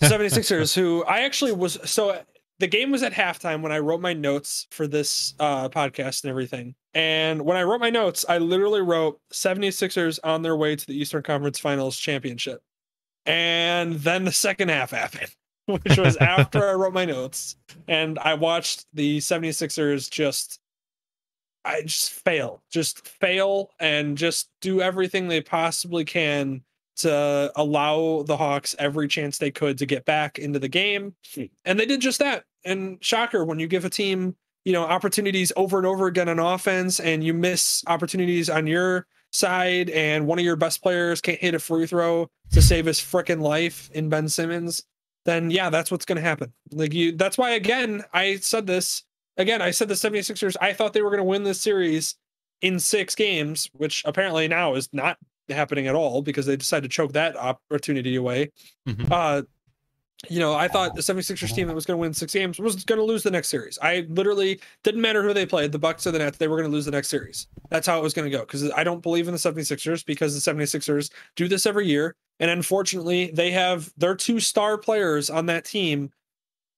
76ers, who I actually was so the game was at halftime when I wrote my notes for this uh, podcast and everything. And when I wrote my notes, I literally wrote 76ers on their way to the Eastern Conference Finals championship. And then the second half happened, which was after I wrote my notes. And I watched the 76ers just I just fail, just fail and just do everything they possibly can to allow the Hawks every chance they could to get back into the game. Hmm. And they did just that. And shocker, when you give a team, you know, opportunities over and over again on offense and you miss opportunities on your side and one of your best players can't hit a free throw to save his freaking life in Ben Simmons, then yeah, that's what's going to happen. Like you that's why again, I said this again, I said the 76ers, I thought they were going to win this series in 6 games, which apparently now is not happening at all because they decided to choke that opportunity away. Mm-hmm. Uh, you know, I thought the 76ers team that was going to win six games was going to lose the next series. I literally didn't matter who they played, the Bucks or the Nets, they were going to lose the next series. That's how it was going to go because I don't believe in the 76ers because the 76ers do this every year. And unfortunately, they have their two star players on that team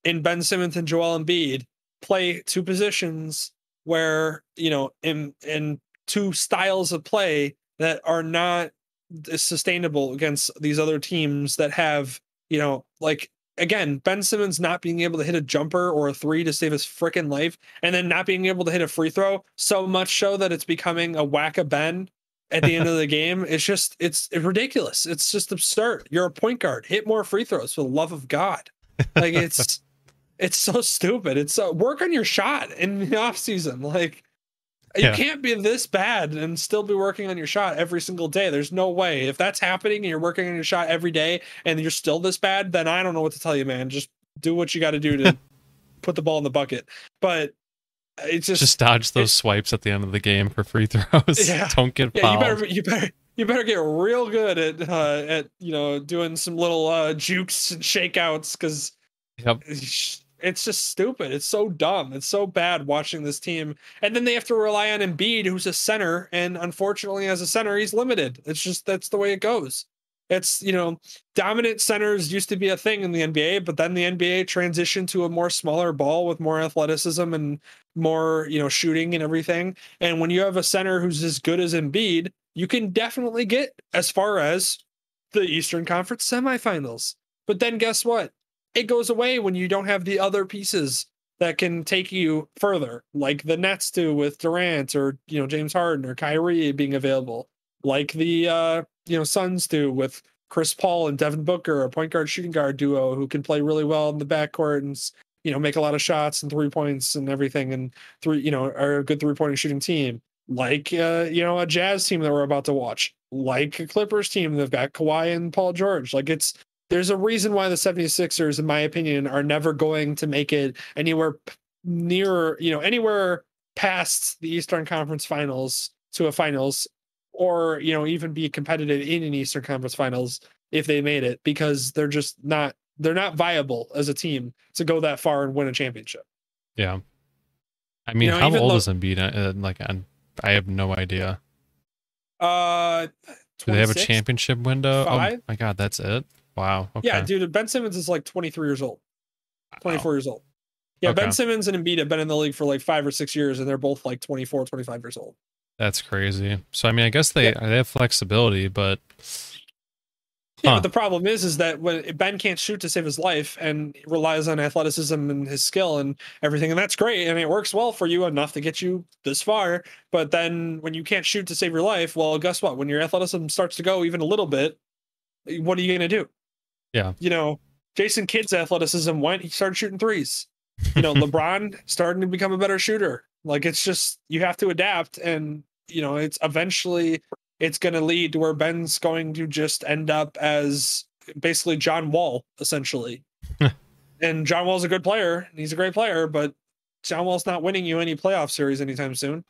in Ben Simmons and Joel Embiid play two positions where, you know, in in two styles of play that are not sustainable against these other teams that have, you know, like again, Ben Simmons not being able to hit a jumper or a three to save his freaking life, and then not being able to hit a free throw so much so that it's becoming a whack a Ben at the end of the game. It's just it's ridiculous. It's just absurd. You're a point guard. Hit more free throws for the love of God. Like it's it's so stupid. It's so work on your shot in the off season. Like you can't be this bad and still be working on your shot every single day. There's no way. If that's happening and you're working on your shot every day and you're still this bad, then I don't know what to tell you, man. Just do what you got to do to put the ball in the bucket. But it's just just dodge those swipes at the end of the game for free throws. Yeah. don't get yeah, you better you better you better get real good at uh, at you know doing some little uh, jukes and shakeouts because yep it's just stupid. It's so dumb. It's so bad watching this team. And then they have to rely on Embiid, who's a center. And unfortunately, as a center, he's limited. It's just that's the way it goes. It's, you know, dominant centers used to be a thing in the NBA, but then the NBA transitioned to a more smaller ball with more athleticism and more, you know, shooting and everything. And when you have a center who's as good as Embiid, you can definitely get as far as the Eastern Conference semifinals. But then guess what? It goes away when you don't have the other pieces that can take you further, like the Nets do with Durant or you know James Harden or Kyrie being available, like the uh, you know Suns do with Chris Paul and Devin Booker, a point guard shooting guard duo who can play really well in the backcourt and you know make a lot of shots and three points and everything, and three you know are a good three point shooting team. Like uh, you know a Jazz team that we're about to watch, like a Clippers team they've got Kawhi and Paul George. Like it's there's a reason why the 76ers, in my opinion, are never going to make it anywhere near, you know, anywhere past the Eastern Conference Finals to a finals, or you know, even be competitive in an Eastern Conference Finals if they made it, because they're just not they're not viable as a team to go that far and win a championship. Yeah, I mean, you know, how old is Embiid? Uh, like, I have no idea. Uh, 26? do they have a championship window? Oh Five? Oh my god, that's it. Wow. Okay. Yeah, dude. Ben Simmons is like 23 years old, 24 wow. years old. Yeah, okay. Ben Simmons and Embiid have been in the league for like five or six years, and they're both like 24, 25 years old. That's crazy. So I mean, I guess they yeah. they have flexibility, but yeah, but the problem is, is that when Ben can't shoot to save his life and relies on athleticism and his skill and everything, and that's great, and it works well for you enough to get you this far. But then when you can't shoot to save your life, well, guess what? When your athleticism starts to go even a little bit, what are you going to do? Yeah. You know, Jason Kidd's athleticism went, he started shooting threes. You know, LeBron starting to become a better shooter. Like it's just you have to adapt and you know, it's eventually it's going to lead to where Ben's going to just end up as basically John Wall essentially. and John Wall's a good player, he's a great player, but John Wall's not winning you any playoff series anytime soon.